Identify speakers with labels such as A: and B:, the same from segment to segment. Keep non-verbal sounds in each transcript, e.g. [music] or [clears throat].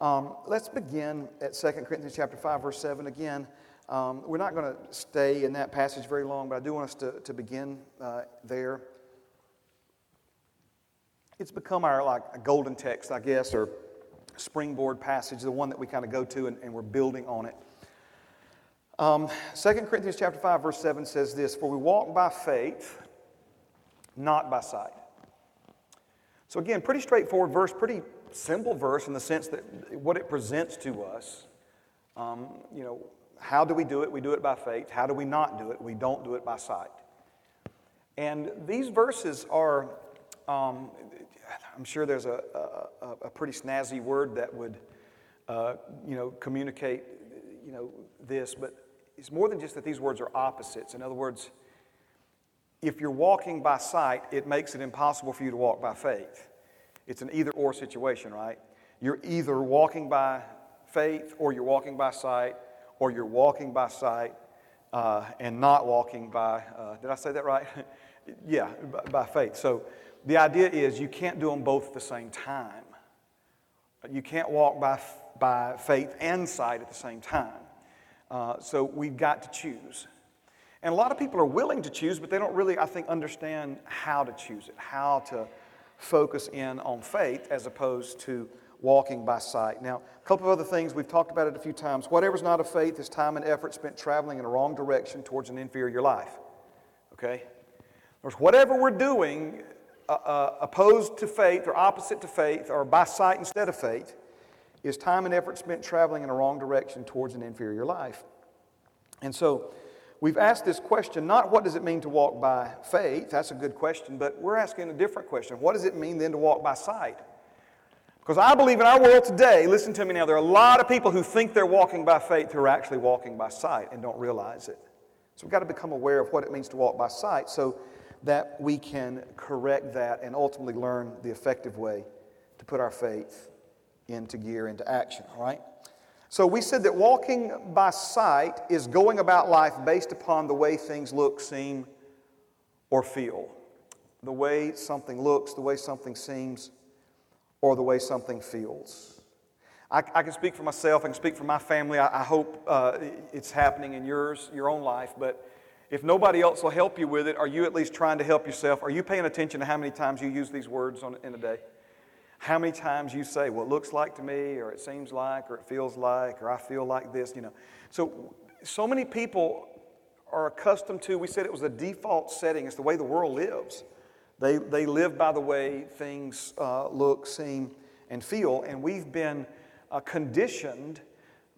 A: Um, let's begin at 2 Corinthians chapter 5, verse 7 again. Um, we're not going to stay in that passage very long, but I do want us to, to begin uh, there. It's become our like a golden text, I guess, or springboard passage, the one that we kind of go to and, and we're building on it. Um, 2 Corinthians chapter 5, verse 7 says this For we walk by faith, not by sight. So, again, pretty straightforward verse, pretty simple verse in the sense that what it presents to us. Um, you know, how do we do it? We do it by faith. How do we not do it? We don't do it by sight. And these verses are, um, I'm sure there's a, a, a, pretty snazzy word that would, uh, you know, communicate, you know, this, but it's more than just that these words are opposites. In other words, if you're walking by sight, it makes it impossible for you to walk by faith. It's an either or situation, right? You're either walking by faith or you're walking by sight or you're walking by sight uh, and not walking by, uh, did I say that right? [laughs] yeah, by, by faith. So the idea is you can't do them both at the same time. You can't walk by, by faith and sight at the same time. Uh, so we've got to choose. And a lot of people are willing to choose, but they don't really, I think, understand how to choose it, how to focus in on faith as opposed to walking by sight. Now, a couple of other things, we've talked about it a few times. Whatever's not of faith is time and effort spent traveling in a wrong direction towards an inferior life. Okay? Or whatever we're doing uh, uh, opposed to faith or opposite to faith or by sight instead of faith is time and effort spent traveling in a wrong direction towards an inferior life. And so, We've asked this question not what does it mean to walk by faith? That's a good question, but we're asking a different question. What does it mean then to walk by sight? Because I believe in our world today, listen to me now, there are a lot of people who think they're walking by faith who are actually walking by sight and don't realize it. So we've got to become aware of what it means to walk by sight so that we can correct that and ultimately learn the effective way to put our faith into gear, into action, all right? So we said that walking by sight is going about life based upon the way things look, seem, or feel. The way something looks, the way something seems, or the way something feels. I, I can speak for myself, I can speak for my family. I, I hope uh, it's happening in yours, your own life, but if nobody else will help you with it, are you at least trying to help yourself? Are you paying attention to how many times you use these words on, in a day? How many times you say, well, looks like to me, or it seems like, or it feels like, or I feel like this, you know. So, so many people are accustomed to, we said it was a default setting, it's the way the world lives. They, they live by the way things uh, look, seem, and feel, and we've been uh, conditioned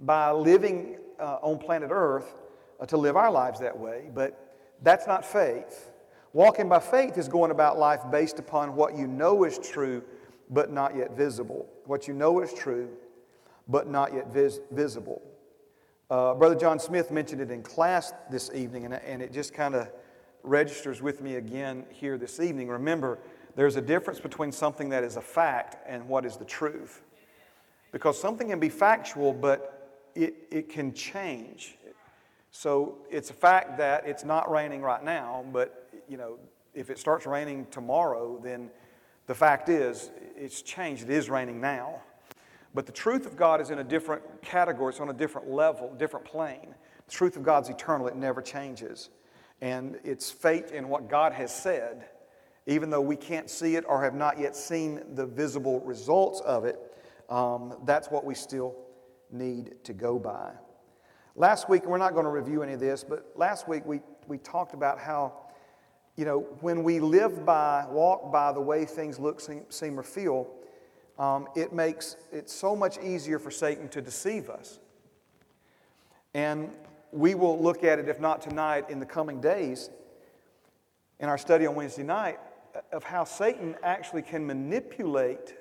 A: by living uh, on planet Earth uh, to live our lives that way, but that's not faith. Walking by faith is going about life based upon what you know is true but not yet visible. What you know is true, but not yet vis- visible. Uh, Brother John Smith mentioned it in class this evening, and, and it just kind of registers with me again here this evening. Remember, there's a difference between something that is a fact and what is the truth. Because something can be factual, but it, it can change. So it's a fact that it's not raining right now, but you know, if it starts raining tomorrow, then the fact is, it's changed. It is raining now. But the truth of God is in a different category, it's on a different level, different plane. The truth of God's eternal, it never changes. And it's faith in what God has said, even though we can't see it or have not yet seen the visible results of it, um, that's what we still need to go by. Last week, we're not going to review any of this, but last week we, we talked about how you know, when we live by, walk by the way things look, seem, seem or feel, um, it makes it so much easier for Satan to deceive us. And we will look at it, if not tonight, in the coming days, in our study on Wednesday night, of how Satan actually can manipulate,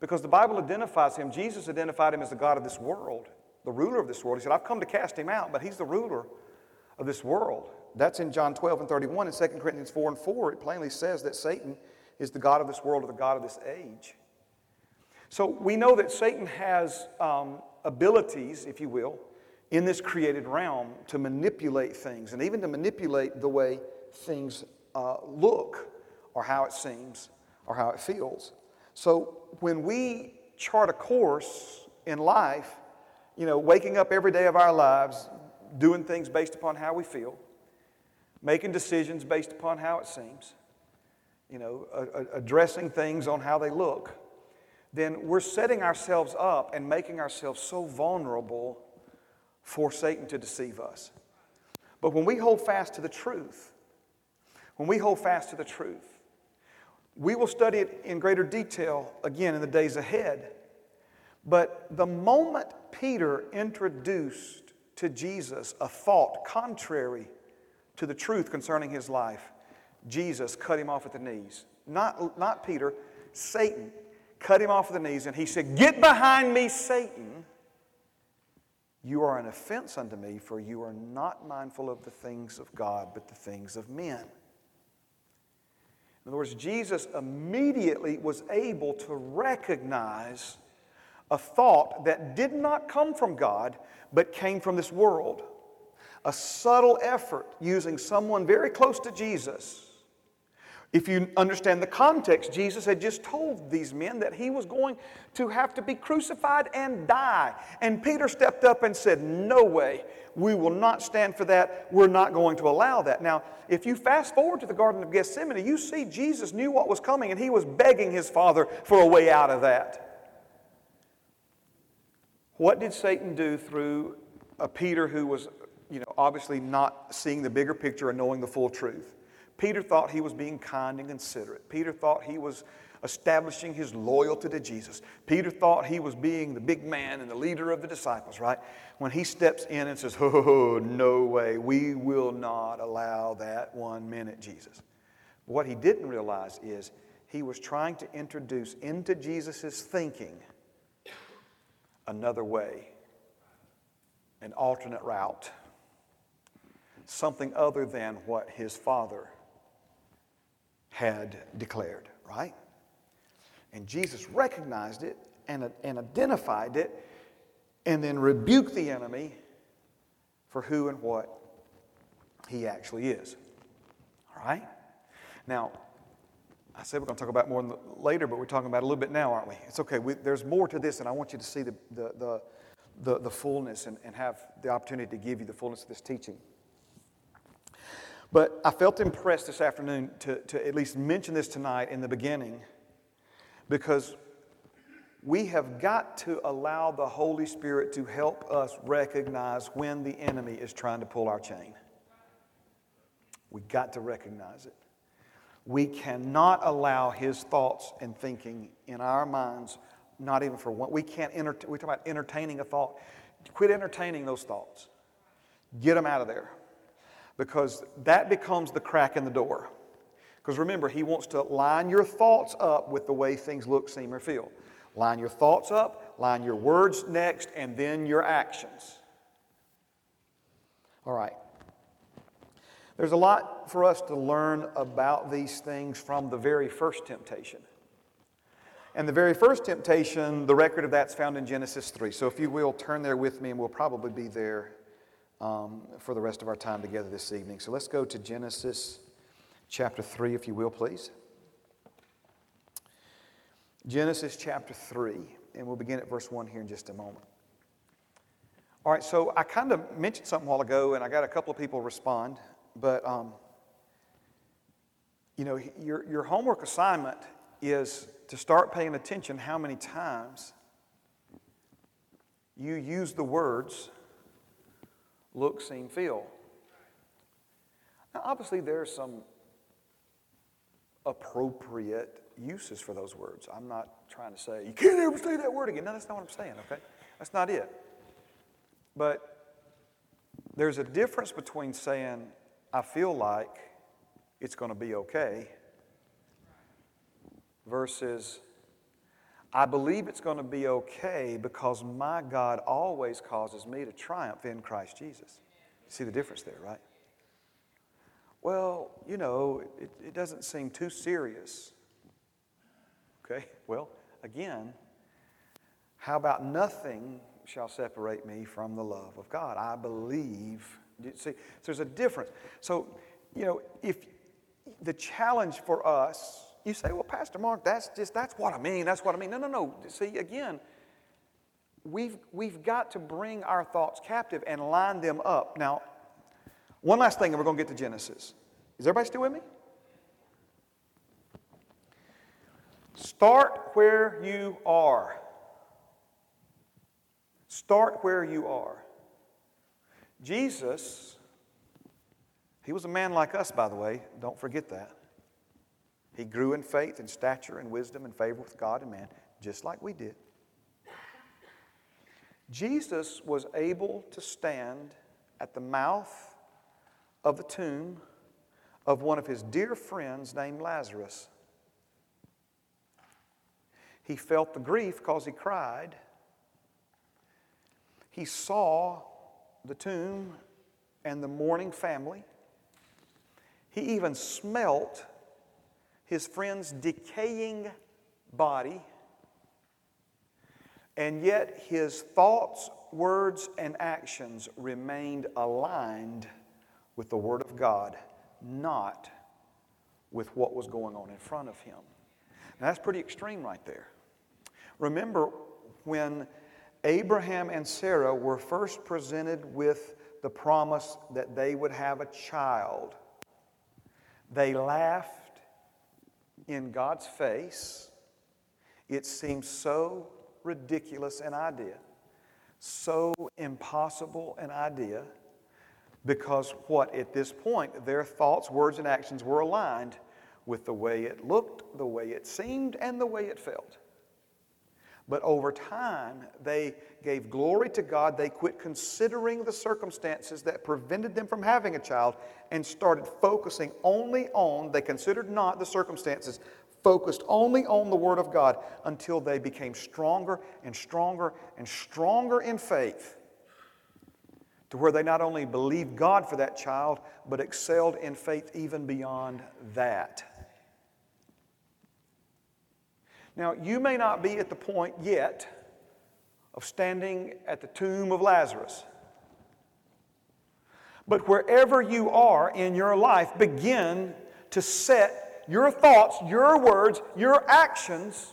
A: because the Bible identifies him, Jesus identified him as the God of this world, the ruler of this world. He said, I've come to cast him out, but he's the ruler of this world. That's in John 12 and 31. In 2 Corinthians 4 and 4, it plainly says that Satan is the God of this world or the God of this age. So we know that Satan has um, abilities, if you will, in this created realm to manipulate things and even to manipulate the way things uh, look or how it seems or how it feels. So when we chart a course in life, you know, waking up every day of our lives, doing things based upon how we feel, making decisions based upon how it seems, you know, addressing things on how they look, then we're setting ourselves up and making ourselves so vulnerable for Satan to deceive us. But when we hold fast to the truth, when we hold fast to the truth, we will study it in greater detail again in the days ahead. But the moment Peter introduced to Jesus a thought contrary to the truth concerning his life, Jesus cut him off at the knees. Not, not Peter, Satan cut him off at the knees, and he said, Get behind me, Satan. You are an offense unto me, for you are not mindful of the things of God, but the things of men. In other words, Jesus immediately was able to recognize a thought that did not come from God, but came from this world. A subtle effort using someone very close to Jesus if you understand the context, Jesus had just told these men that he was going to have to be crucified and die. And Peter stepped up and said, No way, we will not stand for that. We're not going to allow that. Now, if you fast forward to the Garden of Gethsemane, you see Jesus knew what was coming and he was begging his Father for a way out of that. What did Satan do through a Peter who was, you know, obviously not seeing the bigger picture and knowing the full truth? Peter thought he was being kind and considerate. Peter thought he was establishing his loyalty to Jesus. Peter thought he was being the big man and the leader of the disciples, right? When he steps in and says, Oh, no way, we will not allow that one minute, Jesus. What he didn't realize is he was trying to introduce into Jesus' thinking another way, an alternate route, something other than what his father had declared, right? And Jesus recognized it and, and identified it and then rebuked the enemy for who and what he actually is. All right? Now, I said we're going to talk about more later, but we're talking about a little bit now, aren't we? It's okay. We, there's more to this, and I want you to see the, the, the, the, the fullness and, and have the opportunity to give you the fullness of this teaching. But I felt impressed this afternoon to, to at least mention this tonight in the beginning because we have got to allow the Holy Spirit to help us recognize when the enemy is trying to pull our chain. We got to recognize it. We cannot allow his thoughts and thinking in our minds, not even for one. We can't enter, we talk about entertaining a thought. Quit entertaining those thoughts. Get them out of there because that becomes the crack in the door. Because remember, he wants to line your thoughts up with the way things look, seem, or feel. Line your thoughts up, line your words next, and then your actions. All right. There's a lot for us to learn about these things from the very first temptation. And the very first temptation, the record of that's found in Genesis 3. So if you will, turn there with me, and we'll probably be there um, for the rest of our time together this evening. So let's go to Genesis chapter 3, if you will, please. Genesis chapter 3, and we'll begin at verse 1 here in just a moment. All right, so I kind of mentioned something a while ago, and I got a couple of people respond, but um, you know, your, your homework assignment is to start paying attention how many times you use the words look, seem, feel. Now, obviously, there are some appropriate uses for those words. I'm not trying to say, you can't ever say that word again. No, that's not what I'm saying, okay? That's not it. But there's a difference between saying, I feel like it's going to be okay, versus, I believe it's going to be okay because my God always causes me to triumph in Christ Jesus. See the difference there, right? Well, you know, it, it doesn't seem too serious. Okay, well, again, how about nothing shall separate me from the love of God? I believe. See, so there's a difference. So, you know, if the challenge for us You say, well, Pastor Mark, that's just, that's what I mean. That's what I mean. No, no, no. See, again, we've, we've got to bring our thoughts captive and line them up. Now, one last thing, and we're going to get to Genesis. Is everybody still with me? Start where you are. Start where you are. Jesus, he was a man like us, by the way. Don't forget that. He grew in faith and stature and wisdom and favor with God and man, just like we did. Jesus was able to stand at the mouth of the tomb of one of his dear friends named Lazarus. He felt the grief because he cried. He saw the tomb and the mourning family. He even smelt his friend's decaying body. And yet his thoughts, words, and actions remained aligned with the Word of God, not with what was going on in front of him. Now, that's pretty extreme right there. Remember when Abraham and Sarah were first presented with the promise that they would have a child, they laughed in God's face. It seemed so ridiculous an idea, so impossible an idea because what at this point their thoughts, words, and actions were aligned with the way it looked, the way it seemed, and the way it felt. But over time, they gave glory to God. They quit considering the circumstances that prevented them from having a child and started focusing only on, they considered not the circumstances, focused only on the Word of God until they became stronger and stronger and stronger in faith to where they not only believed God for that child, but excelled in faith even beyond that. Now, you may not be at the point yet of standing at the tomb of Lazarus. But wherever you are in your life, begin to set your thoughts, your words, your actions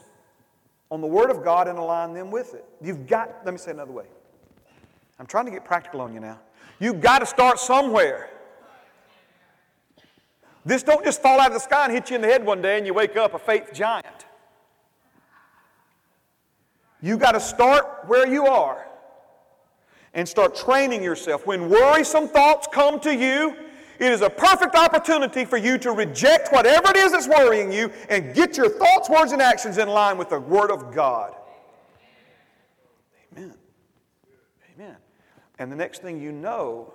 A: on the Word of God and align them with it. You've got, let me say another way. I'm trying to get practical on you now. You've got to start somewhere. This don't just fall out of the sky and hit you in the head one day and you wake up a faith giant. You got to start where you are and start training yourself. When worrisome thoughts come to you, it is a perfect opportunity for you to reject whatever it is that's worrying you and get your thoughts, words, and actions in line with the Word of God. Amen. Amen. And the next thing you know,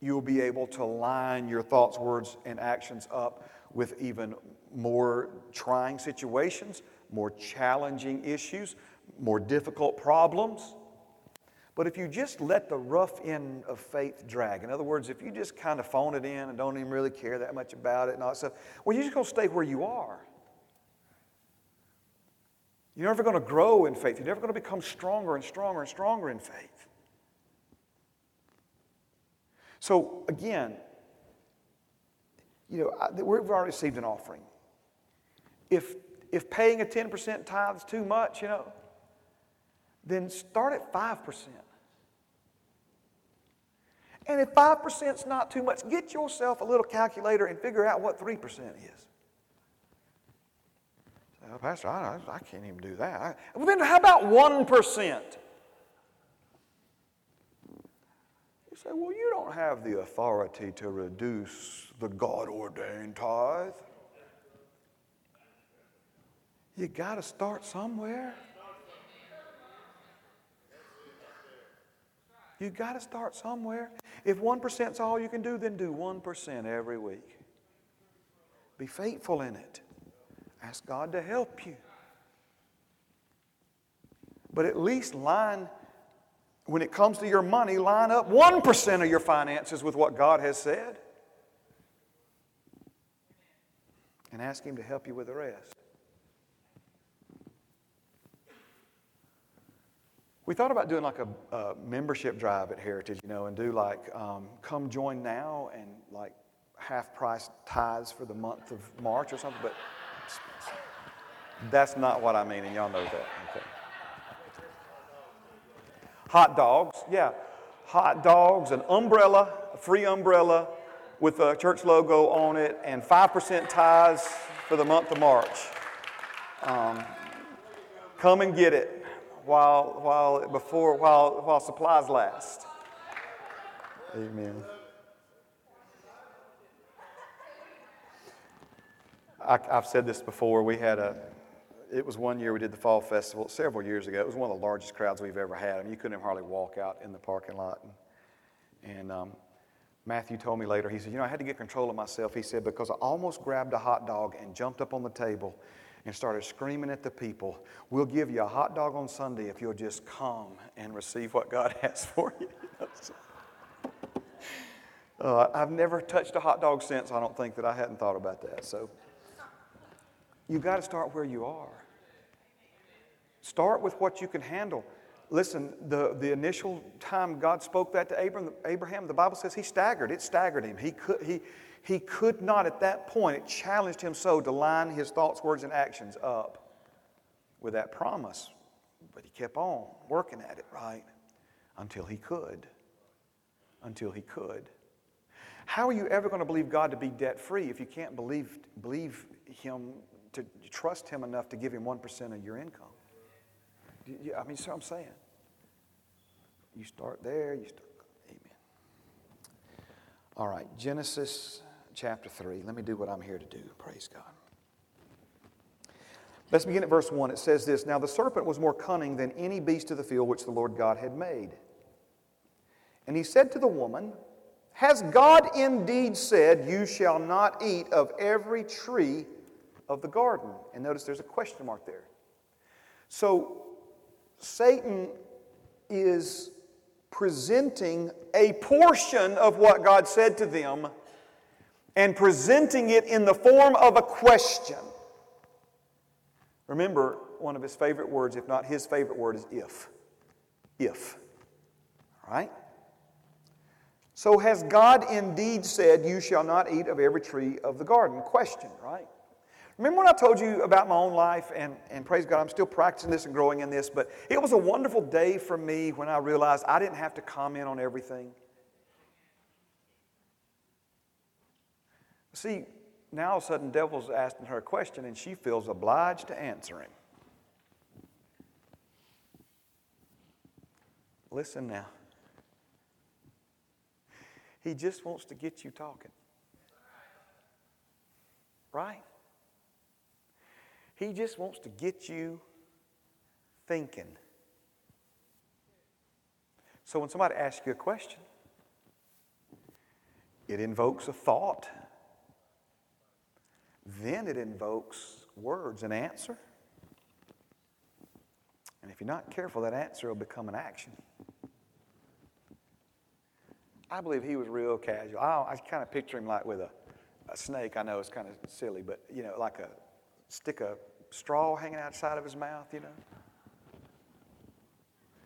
A: you'll be able to line your thoughts, words, and actions up with even more trying situations, more challenging issues, more difficult problems. But if you just let the rough end of faith drag, in other words, if you just kind of phone it in and don't even really care that much about it and all that stuff, well, you're just going to stay where you are. You're never going to grow in faith. You're never going to become stronger and stronger and stronger in faith. So, again, you know, we've already received an offering. If, if paying a 10% tithe is too much, you know, then start at 5%. And if 5% is not too much, get yourself a little calculator and figure out what 3% is. Well, Pastor, I, I can't even do that. well, then how about 1%? You say, well, you don't have the authority to reduce the God ordained tithe. You got to start somewhere. You got to start somewhere. If 1% is all you can do, then do 1% every week. Be faithful in it. Ask God to help you. But at least line, when it comes to your money, line up 1% of your finances with what God has said. And ask Him to help you with the rest. We thought about doing like a, a, membership drive at Heritage, you know, and do like um, come join now and like half price tithes for the month of March or something. But That's not what I mean, and y'all know that. Okay. Hot dogs, yeah. Hot dogs, an umbrella, a free umbrella with a church logo on it, and 5% tithes for the month of March. Um, come and get it while, while, before, while, while supplies last. Amen. I, have said this before. We had a, it was one year we did the fall festival several years ago. It was one of the largest crowds we've ever had. I mean, you couldn't hardly walk out in the parking lot. And, and um, Matthew told me later, he said, You know, I had to get control of myself. He said, Because I almost grabbed a hot dog and jumped up on the table and started screaming at the people, We'll give you a hot dog on Sunday if you'll just come and receive what God [laughs] has for you. [laughs] uh, I've never touched a hot dog since. I don't think that I hadn't thought about that. So. You've got to start where you are. Start with what you can handle. Listen, the, the initial time God spoke that to Abraham, Abraham, the Bible says he staggered. It staggered him. He could, he, he could not at that point, it challenged him so to line his thoughts, words, and actions up with that promise. But he kept on working at it, right? Until he could. Until he could. How are you ever going to believe God to be debt free if you can't believe, believe Him to trust Him enough to give Him 1% of your income. I mean, what I'm saying. You start there, you start. Amen. All right, Genesis chapter 3. Let me do what I'm here to do. Praise God. Let's begin at verse 1. It says this Now the serpent was more cunning than any beast of the field which the Lord God had made. And he said to the woman, Has God indeed said, You shall not eat of every tree of the garden. And notice there's a question mark there. So Satan is presenting a portion of what God said to them and presenting it in the form of a question. Remember, one of his favorite words, if not his favorite word, is if. If. All right? So, has God indeed said, You shall not eat of every tree of the garden? Question, right? Remember when I told you about my own life, and, and praise God, I'm still practicing this and growing in this, but it was a wonderful day for me when I realized I didn't have to comment on everything. See, now all of a sudden, devil's asking her a question, and she feels obliged to answer him. Listen now. He just wants to get you talking. Right? He just wants to get you thinking. So when somebody asks you a question, it invokes a thought. Then it invokes words, an answer. And if you're not careful, that answer will become an action. I believe he was real casual. I, I kind of picture him like with a, a snake. I know it's kind of silly, but you know, like a stick a straw hanging outside of his mouth, you know.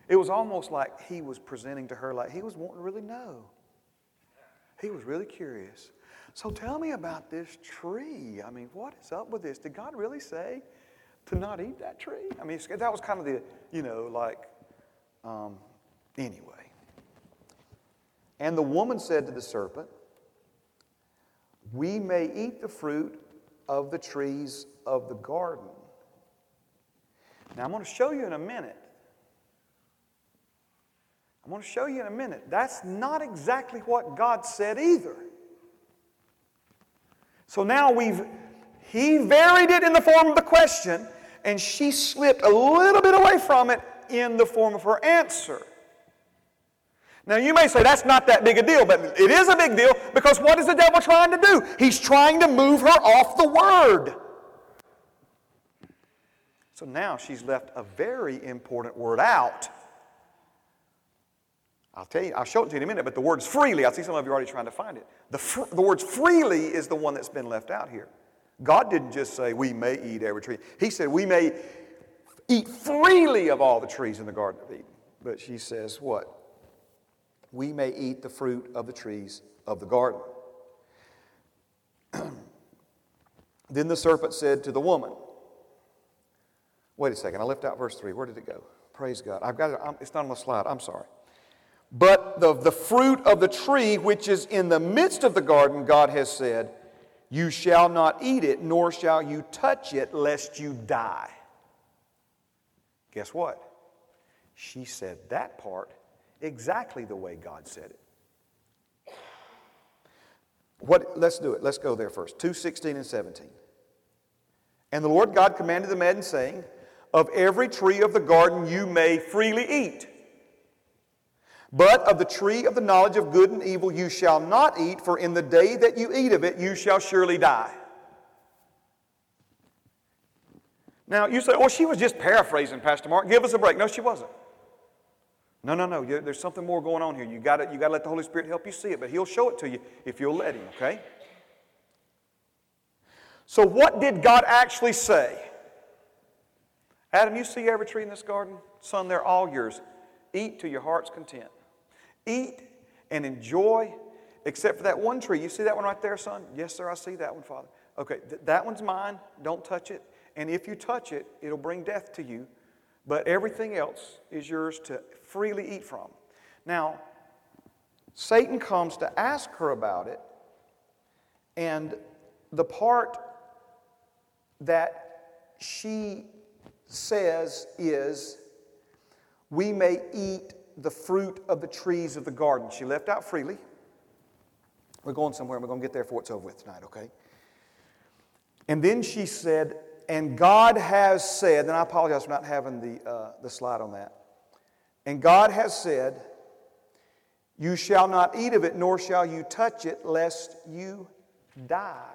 A: It was almost like he was presenting to her like he was wanting to really know. He was really curious. So tell me about this tree. I mean, what is up with this? Did God really say to not eat that tree? I mean, that was kind of the, you know, like, um, anyway. And the woman said to the serpent, We may eat the fruit of the trees of the garden. Now, I'm going to show you in a minute. I'm going to show you in a minute. That's not exactly what God said either. So now we've, he varied it in the form of the question, and she slipped a little bit away from it in the form of her answer. Now, you may say that's not that big a deal, but it is a big deal because what is the devil trying to do? He's trying to move her off the word. So now she's left a very important word out. I'll tell you, I'll show it to you in a minute, but the words freely, I see some of you already trying to find it. The, fr- the words freely is the one that's been left out here. God didn't just say we may eat every tree, He said we may eat freely of all the trees in the Garden of Eden. But she says, what? we may eat the fruit of the trees of the garden. [clears throat] then the serpent said to the woman, Wait a second. I left out verse 3. Where did it go? Praise God. I've got it. I'm, it's not on the slide. I'm sorry. But the, the fruit of the tree which is in the midst of the garden, God has said, You shall not eat it, nor shall you touch it, lest you die. Guess what? She said that part exactly the way God said it. What, let's do it. Let's go there first. 2 16 and 17. And the Lord God commanded the maiden, saying, Of every tree of the garden you may freely eat. But of the tree of the knowledge of good and evil you shall not eat, for in the day that you eat of it you shall surely die. Now, you say, oh, she was just paraphrasing, Pastor Mark. Give us a break. No, she wasn't. No, no, no. There's something more going on here. You got you to let the Holy Spirit help you see it, but He'll show it to you if you'll let Him, okay? So, what did God actually say? Adam, you see every tree in this garden? Son, they're all yours. Eat to your heart's content. Eat and enjoy, except for that one tree. You see that one right there, son? Yes, sir, I see that one, Father. Okay, th- that one's mine. Don't touch it. And if you touch it, it'll bring death to you. But everything else is yours to freely eat from. Now, Satan comes to ask her about it, and the part that she says is, We may eat the fruit of the trees of the garden. She left out freely. We're going somewhere, we're going to get there before it's over with tonight, okay? And then she said, And God has said, and I apologize for not having the, uh, the slide on that. And God has said, You shall not eat of it, nor shall you touch it, lest you die.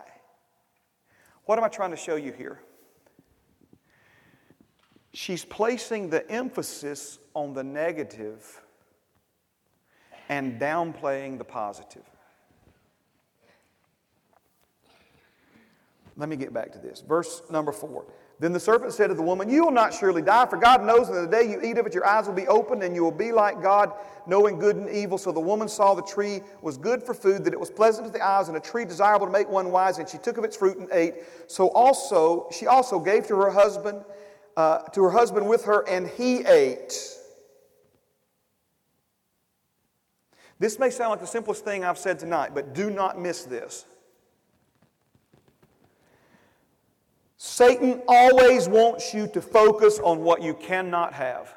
A: What am I trying to show you here? She's placing the emphasis on the negative and downplaying the positive. Let me get back to this. Verse number four. Then the serpent said to the woman, You will not surely die, for God knows that the day you eat of it, your eyes will be opened, and you will be like God, knowing good and evil. So the woman saw the tree was good for food, that it was pleasant to the eyes, and a tree desirable to make one wise, and she took of its fruit and ate. So also she also gave to her husband, uh, to her husband with her, and he ate. This may sound like the simplest thing I've said tonight, but do not miss this. Satan always wants you to focus on what you cannot have.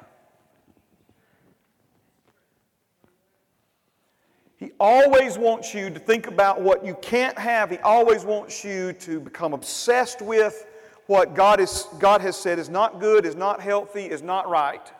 A: He always wants you to think about what you can't have. He always wants you to become obsessed with what God, is, God has said is not good, is not healthy, is not right.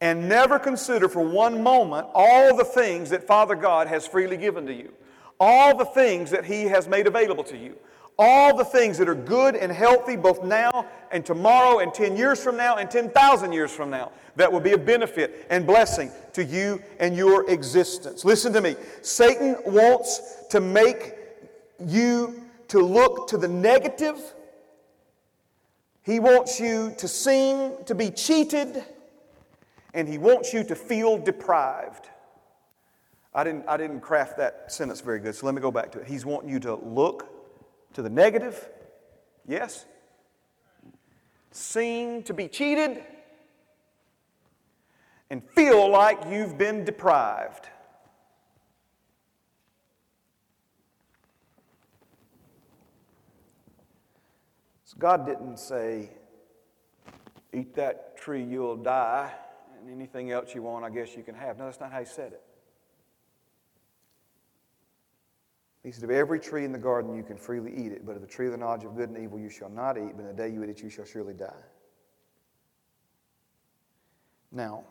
A: And never consider for one moment all the things that Father God has freely given to you, all the things that He has made available to you all the things that are good and healthy both now and tomorrow and 10 years from now and 10,000 years from now that will be a benefit and blessing to you and your existence. Listen to me. Satan wants to make you to look to the negative. He wants you to seem to be cheated and he wants you to feel deprived. I didn't, I didn't craft that sentence very good, so let me go back to it. He's wanting you to look to the negative? Yes. Seem to be cheated and feel like you've been deprived. God didn't say, eat that tree, you'll die, and anything else you want, I guess you can have. No, that's not how He said it. He said, Of every tree in the garden you can freely eat it, but of the tree of the knowledge of good and evil you shall not eat, but in the day you eat it you shall surely die. Now,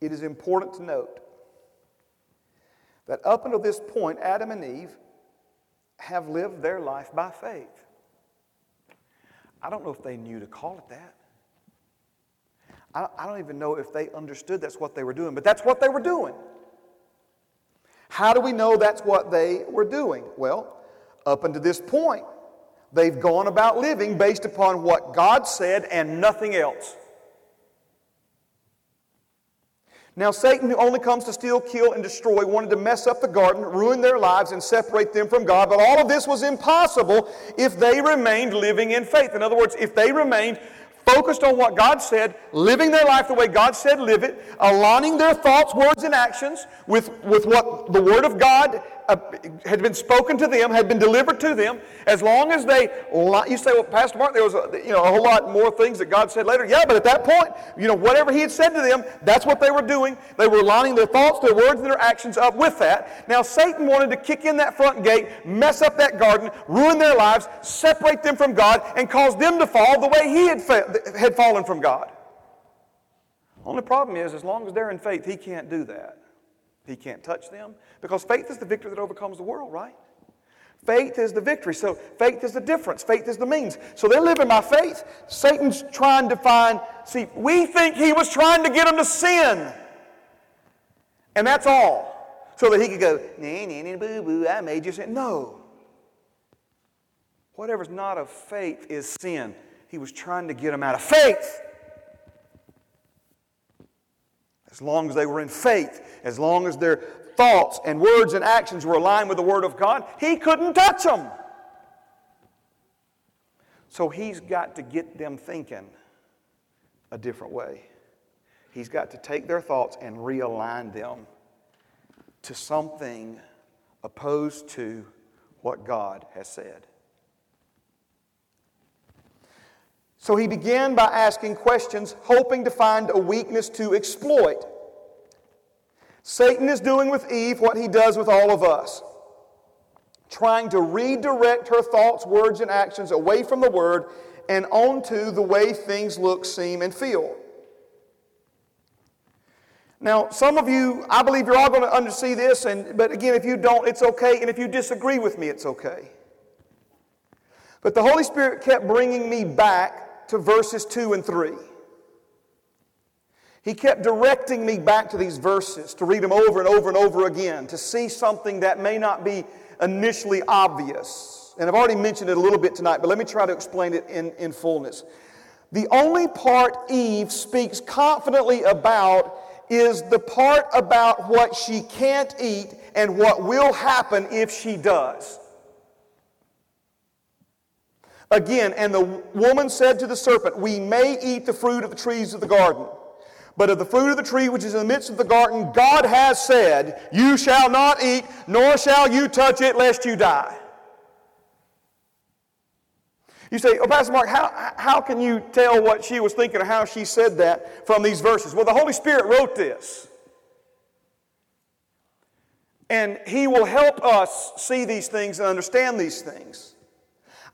A: it is important to note that up until this point, Adam and Eve have lived their life by faith. I don't know if they knew to call it that. I don't even know if they understood that's what they were doing, but that's what they were doing. How do we know that's what they were doing? Well, up until this point, they've gone about living based upon what God said and nothing else. Now, Satan, who only comes to steal, kill, and destroy, wanted to mess up the garden, ruin their lives, and separate them from God. But all of this was impossible if they remained living in faith. In other words, if they remained focused on what God said, living their life the way God said live it, aligning their thoughts, words, and actions with, with what the Word of God had been spoken to them, had been delivered to them, as long as they, you say, well, Pastor Mark, there was a, you know, a whole lot more things that God said later. Yeah, but at that point, you know, whatever He had said to them, that's what they were doing. They were lining their thoughts, their words, and their actions up with that. Now, Satan wanted to kick in that front gate, mess up that garden, ruin their lives, separate them from God, and cause them to fall the way he had, fa- had fallen from God. Only problem is, as long as they're in faith, he can't do that. He can't touch them because faith is the victory that overcomes the world, right? Faith is the victory. So faith is the difference. Faith is the means. So they're living by faith. Satan's trying to find, see, we think he was trying to get them to sin. And that's all. So that he could go, nee, nee, nee, boo, boo, I made you sin. No. Whatever's not of faith is sin. He was trying to get them out of faith. As long as they were in faith, as long as their thoughts and words and actions were aligned with the Word of God, he couldn't touch them. So he's got to get them thinking a different way. He's got to take their thoughts and realign them to something opposed to what God has said. So he began by asking questions, hoping to find a weakness to exploit. Satan is doing with Eve what he does with all of us trying to redirect her thoughts, words, and actions away from the Word and onto the way things look, seem, and feel. Now, some of you, I believe you're all going to undersee this, and, but again, if you don't, it's okay, and if you disagree with me, it's okay. But the Holy Spirit kept bringing me back to verses 2 and 3. He kept directing me back to these verses to read them over and over and over again to see something that may not be initially obvious. And I've already mentioned it a little bit tonight, but let me try to explain it in, in fullness. The only part Eve speaks confidently about is the part about what she can't eat and what will happen if she does. Again, and the woman said to the serpent, We may eat the fruit of the trees of the garden. But of the fruit of the tree which is in the midst of the garden, God has said, You shall not eat, nor shall you touch it, lest you die. You say, Oh, Pastor Mark, how, how can you tell what she was thinking or how she said that from these verses? Well, the Holy Spirit wrote this. And He will help us see these things and understand these things.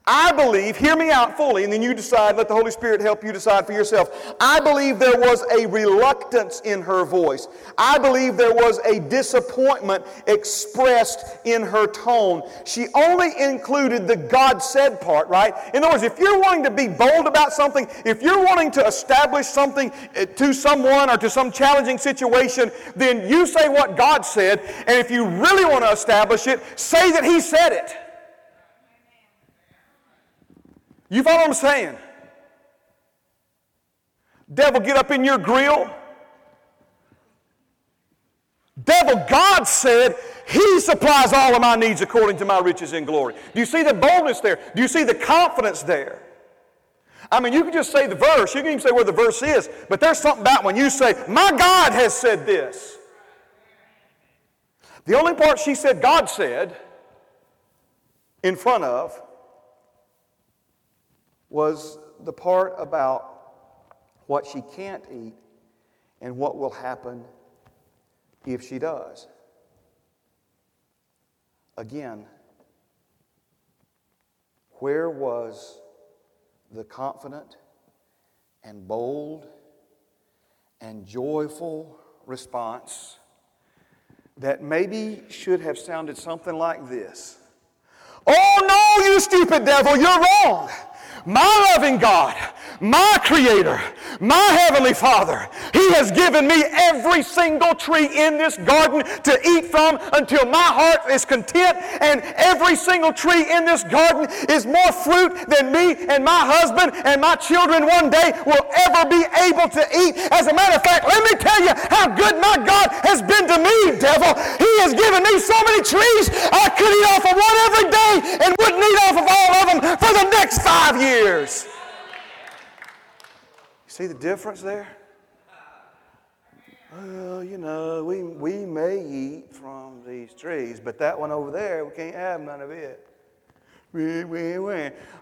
A: I believe, hear me out fully, and then you decide, let the Holy Spirit help you decide for yourself. I believe there was a reluctance in her voice. I believe there was a disappointment expressed in her tone. She only included the God said part, right? In other words, if you're wanting to be bold about something, if you're wanting to establish something eh, to someone or to some challenging situation, then you say what God said, and if you really want to establish it, say that He said it. You follow what I'm saying? Devil, get up in your grill. Devil, God said He supplies all of my needs according to my riches and glory. Do you see the boldness there? Do you see the confidence there? I mean, you can just say the verse, you can even say where the verse is, but there's something about when you say, My God has said this. The only part she said God said in front of was the part about what she can't eat and what will happen if she does. Again, where was the confident and bold and joyful response that maybe should have sounded something like this Oh, no, you stupid devil, you're wrong. My loving God, my creator, My Heavenly Father, He has given me every single tree in this garden to eat from until my heart is content, and every single tree in this garden is more fruit than me and my husband and my children one day will ever be able to eat. As a matter of fact, let me tell you how good my God has been to me, devil. He has given me so many trees, I could eat off of one every day and wouldn't eat off of all of them for the next five years. You See the difference there? Well, you know, we, we may eat from these trees, but that one over there, we can't have none of it.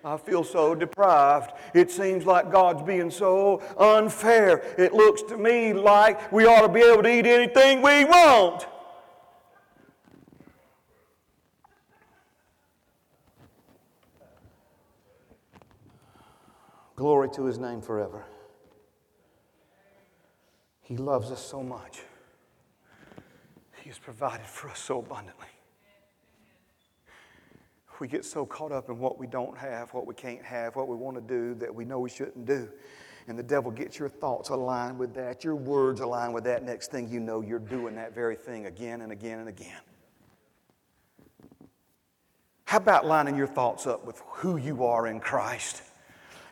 A: I feel so deprived. It seems like God's being so unfair. It looks to me like we ought to be able to eat anything we want. Glory to his name forever. He loves us so much. He has provided for us so abundantly. We get so caught up in what we don't have, what we can't have, what we want to do that we know we shouldn't do. And the devil gets your thoughts aligned with that, your words aligned with that. Next thing you know, you're doing that very thing again and again and again. How about lining your thoughts up with who you are in Christ?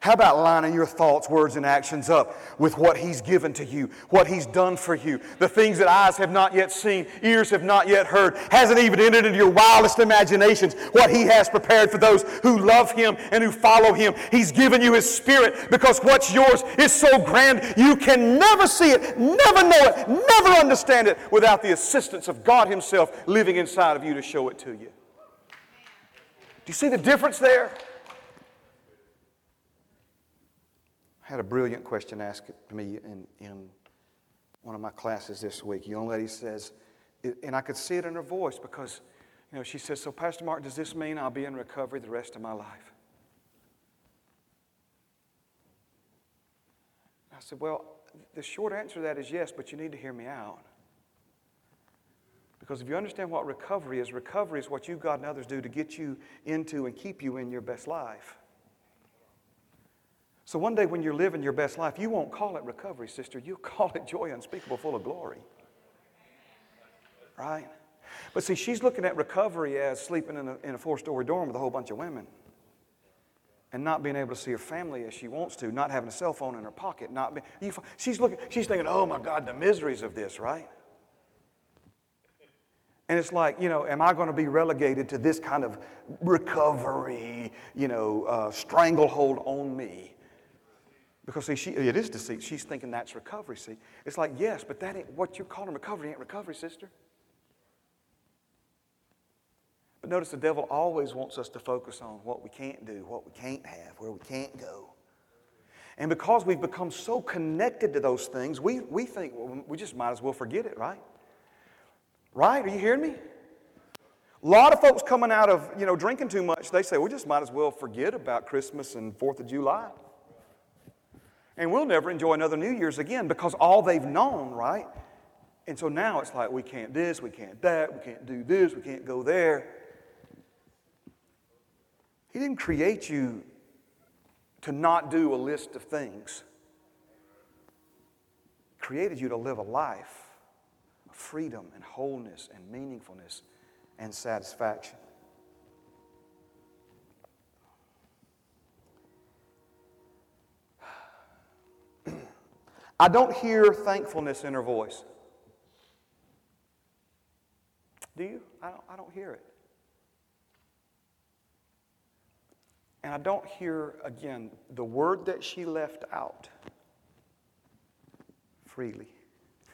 A: How about lining your thoughts, words, and actions up with what He's given to you, what He's done for you, the things that eyes have not yet seen, ears have not yet heard, hasn't even entered into your wildest imaginations, what He has prepared for those who love Him and who follow Him. He's given you His Spirit because what's yours is so grand you can never see it, never know it, never understand it without the assistance of God Himself living inside of you to show it to you. Do you see the difference there? Had a brilliant question asked to me in, in one of my classes this week. Young lady says, and I could see it in her voice because, you know, she says, So, Pastor Mark, does this mean I'll be in recovery the rest of my life? I said, Well, the short answer to that is yes, but you need to hear me out. Because if you understand what recovery is, recovery is what you, God, and others do to get you into and keep you in your best life. So one day when you're living your best life, you won't call it recovery, sister. You'll call it joy unspeakable, full of glory. Right? But see, she's looking at recovery as sleeping in a, in a four story dorm with a whole bunch of women and not being able to see her family as she wants to, not having a cell phone in her pocket, not be, you, she's looking, she's thinking, oh my God, the miseries of this, right? And it's like, you know, am I going to be relegated to this kind of recovery, you know, uh, stranglehold on me? Because see, she, it is deceit. She's thinking that's recovery. See, it's like yes, but that ain't what you're calling recovery. Ain't recovery, sister. But notice the devil always wants us to focus on what we can't do, what we can't have, where we can't go. And because we've become so connected to those things, we, we think well, we just might as well forget it, right? Right? Are you hearing me? A lot of folks coming out of, you know, drinking too much, they say, we just might as well forget about Christmas and 4th of July. And we'll never enjoy another New Year's again because all they've known, right? And so now it's like we can't this, we can't that, we can't do this, we can't go there. He didn't create you to not do a list of things. He created you to live a life of freedom and wholeness and meaningfulness and satisfaction. I don't hear thankfulness in her voice. Do you? I don't, I don't hear it. And I don't hear, again, the word that she left out freely.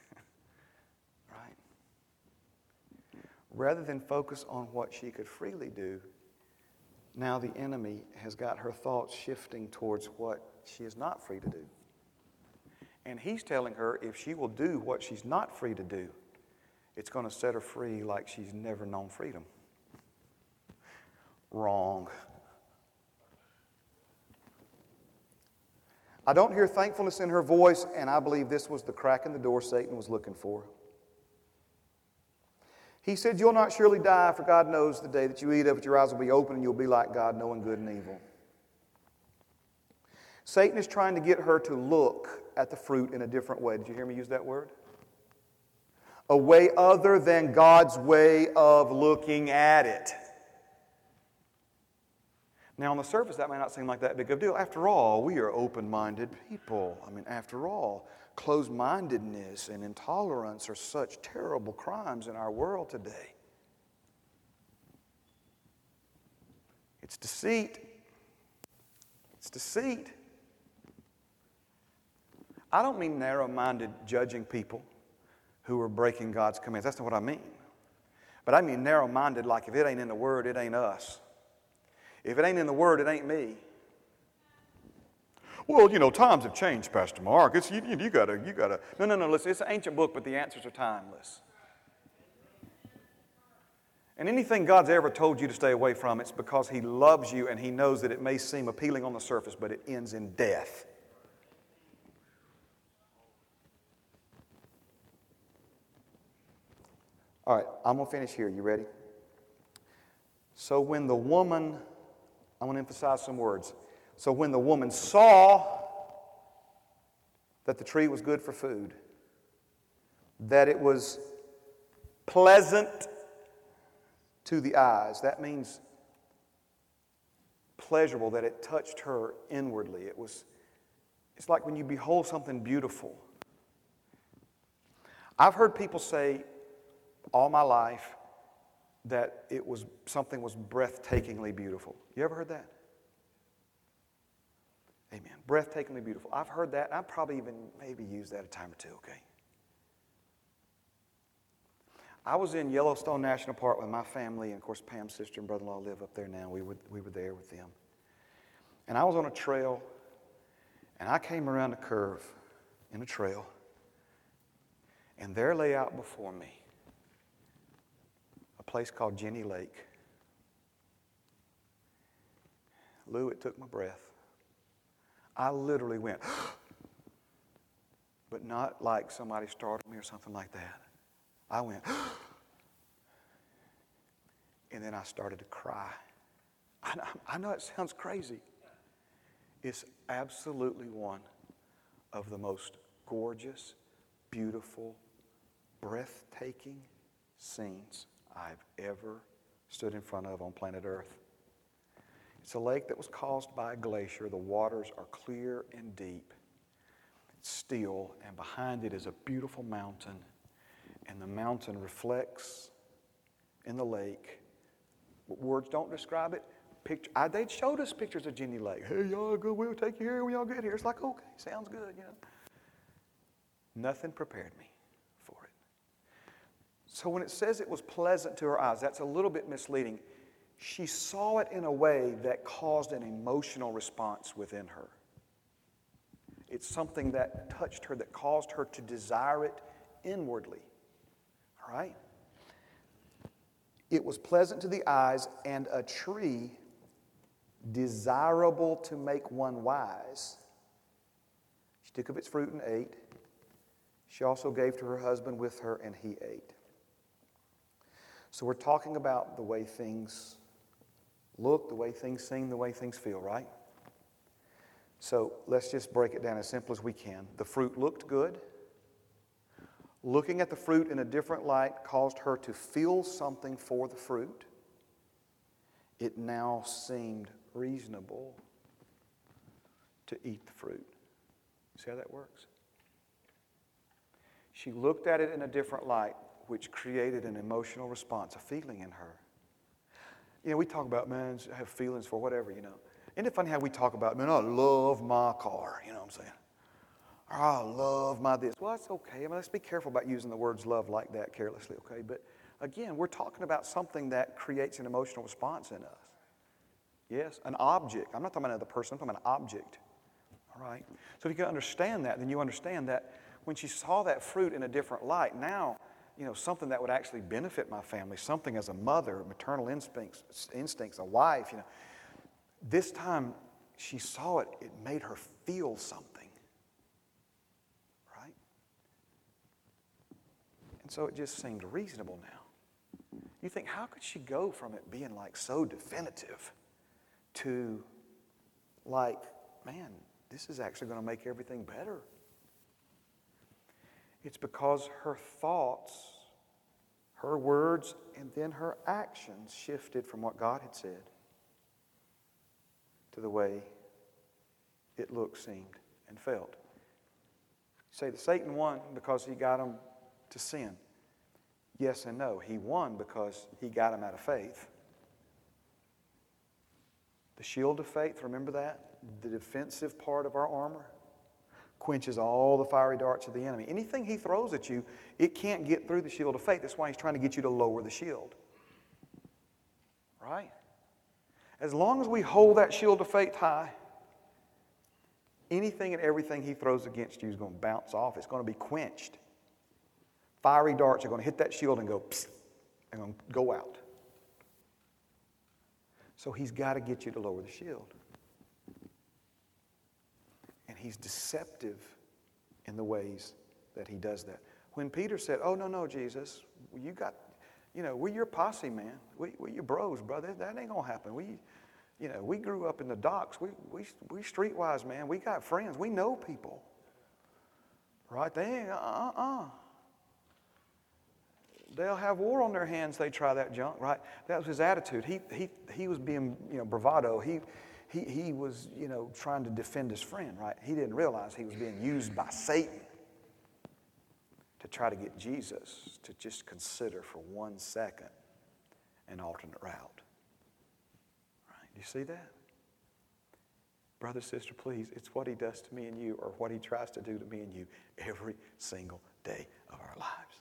A: [laughs] right? Rather than focus on what she could freely do, now the enemy has got her thoughts shifting towards what she is not free to do. And he's telling her if she will do what she's not free to do, it's going to set her free like she's never known freedom. Wrong. I don't hear thankfulness in her voice, and I believe this was the crack in the door Satan was looking for. He said, You'll not surely die, for God knows the day that you eat of it, your eyes will be open, and you'll be like God, knowing good and evil. Satan is trying to get her to look at the fruit in a different way. Did you hear me use that word? A way other than God's way of looking at it. Now, on the surface, that may not seem like that big of a deal. After all, we are open minded people. I mean, after all, closed mindedness and intolerance are such terrible crimes in our world today. It's deceit. It's deceit. I don't mean narrow minded judging people who are breaking God's commands. That's not what I mean. But I mean narrow minded, like if it ain't in the Word, it ain't us. If it ain't in the Word, it ain't me. Well, you know, times have changed, Pastor Mark. It's, you, you, gotta, you gotta. No, no, no, listen, it's an ancient book, but the answers are timeless. And anything God's ever told you to stay away from, it's because He loves you and He knows that it may seem appealing on the surface, but it ends in death. All right, I'm going to finish here. You ready? So when the woman, I'm going to emphasize some words. So when the woman saw that the tree was good for food, that it was pleasant to the eyes, that means pleasurable, that it touched her inwardly. It was, it's like when you behold something beautiful. I've heard people say all my life that it was something was breathtakingly beautiful. You ever heard that? Amen. Breathtakingly beautiful. I've heard that. I've probably even maybe used that a time or two, okay? I was in Yellowstone National Park with my family, and of course, Pam's sister and brother in law live up there now. We were, we were there with them. And I was on a trail, and I came around a curve in a trail, and there lay out before me place called Jenny Lake. Lou, it took my breath. I literally went, [gasps] but not like somebody startled me or something like that. I went, [gasps] and then I started to cry. I, I know it sounds crazy. It's absolutely one of the most gorgeous, beautiful, breathtaking scenes I've ever stood in front of on planet Earth. It's a lake that was caused by a glacier. The waters are clear and deep, it's still, and behind it is a beautiful mountain and the mountain reflects in the lake. Words don't describe it. Picture, I, they showed us pictures of Jenny Lake. Hey, y'all, good. We'll take you here when y'all get here. It's like, okay, sounds good, you know. Nothing prepared me. So when it says it was pleasant to her eyes, that's a little bit misleading. She saw it in a way that caused an emotional response within her. It's something that touched her, that caused her to desire it inwardly. All right? It was pleasant to the eyes and a tree desirable to make one wise. She took of its fruit and ate. She also gave to her husband with her, and he ate. So we're talking about the way things look, the way things seem, the way things feel, right? So let's just break it down as simple as we can. The fruit looked good. Looking at the fruit in a different light caused her to feel something for the fruit. It now seemed reasonable to eat the fruit. See how that works? She looked at it in a different light, which created an emotional response, a feeling in her. You know, we talk about, men have feelings for whatever, you know. Isn't it funny how we talk about, man, I love my car, you know what I'm saying? Oh, I love my this. Well, that's okay. I mean, let's be careful about using the words love like that carelessly, okay? But again, we're talking about something that creates an emotional response in us. Yes, an object. I'm not talking about another person, I'm talking about an object. All right? So if you can understand that, then you understand that when she saw that fruit in a different light, now, you know, something that would actually benefit my family, something as a mother, maternal instincts, instincts, a wife, you know. This time she saw it, it made her feel something. Right? And so it just seemed reasonable now. You think, how could she go from it being like so definitive to like, man, this is actually going to make everything better. It's because her thoughts, her words, and then her actions shifted from what God had said to the way it looked, seemed, and felt. say that Satan won because he got him to sin. Yes and no. He won because he got him out of faith. The shield of faith, remember that? The defensive part of our armor quenches all the fiery darts of the enemy. Anything he throws at you, it can't get through the shield of faith. That's why he's trying to get you to lower the shield. Right? As long as we hold that shield of faith high, anything and everything he throws against you is going to bounce off. It's going to be quenched. Fiery darts are going to hit that shield and go, psst, and go out. So he's got to get you to lower the shield. He's deceptive in the ways that he does that. When Peter said, Oh, no, no, Jesus, you got, you know, we're your posse, man. We, we your bros, brother. That ain't going to happen. We, you know, we grew up in the docks. We, we, we streetwise, man. We got friends. We know people. Right? They ain't, uh uh They'll have war on their hands. They try that junk, right? That was his attitude. He, he, he was being, you know, bravado. He, he, he was, you know, trying to defend his friend, right? He didn't realize he was being used by Satan to try to get Jesus to just consider for one second an alternate route. Right? Do you see that? Brother, sister, please, it's what he does to me and you, or what he tries to do to me and you every single day of our lives.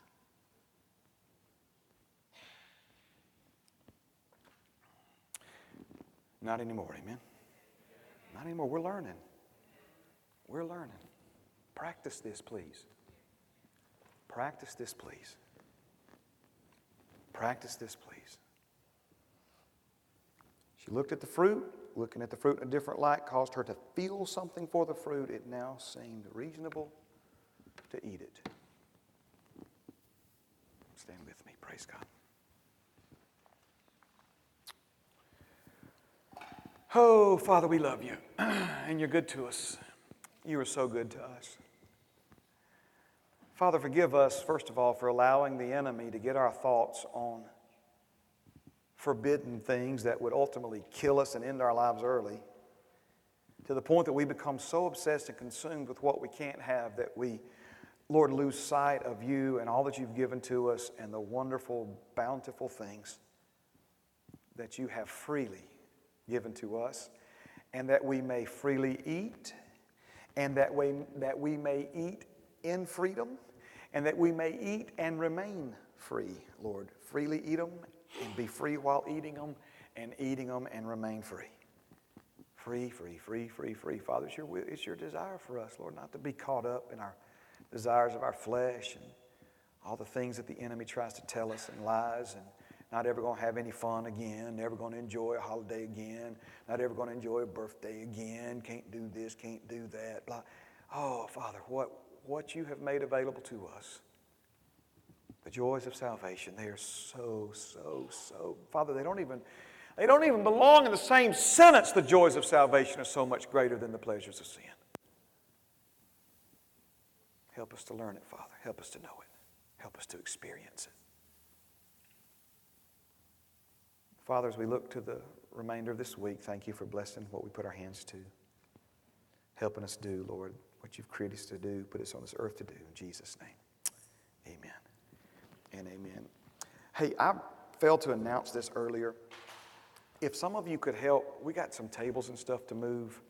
A: Not anymore, amen? Not anymore. We're learning. We're learning. Practice this, please. Practice this, please. Practice this, please. She looked at the fruit. Looking at the fruit in a different light caused her to feel something for the fruit. It now seemed reasonable to eat it. Stand with me. Praise God. Oh, Father, we love you, [clears throat] and you're good to us. You are so good to us. Father, forgive us, first of all, for allowing the enemy to get our thoughts on forbidden things that would ultimately kill us and end our lives early, to the point that we become so obsessed and consumed with what we can't have that we, Lord, lose sight of you and all that you've given to us and the wonderful, bountiful things that you have freely given to us, and that we may freely eat, and that we, that we may eat in freedom, and that we may eat and remain free, Lord. Freely eat them and be free while eating them, and eating them and remain free. Free, free, free, free, free. Father, it's your, it's your desire for us, Lord, not to be caught up in our desires of our flesh and all the things that the enemy tries to tell us and lies and not ever going to have any fun again, never going to enjoy a holiday again, not ever going to enjoy a birthday again, can't do this, can't do that. Blah. Oh, Father, what, what you have made available to us, the joys of salvation, they are so, so, so. Father, they don't even. They don't even belong in the same sentence. The joys of salvation are so much greater than the pleasures of sin. Help us to learn it, Father. Help us to know it. Help us to experience it. Father, as we look to the remainder of this week, thank you for blessing what we put our hands to, helping us do, Lord, what you've created us to do, put us on this earth to do. In Jesus' name, amen and amen. Hey, I failed to announce this earlier. If some of you could help, we got some tables and stuff to move.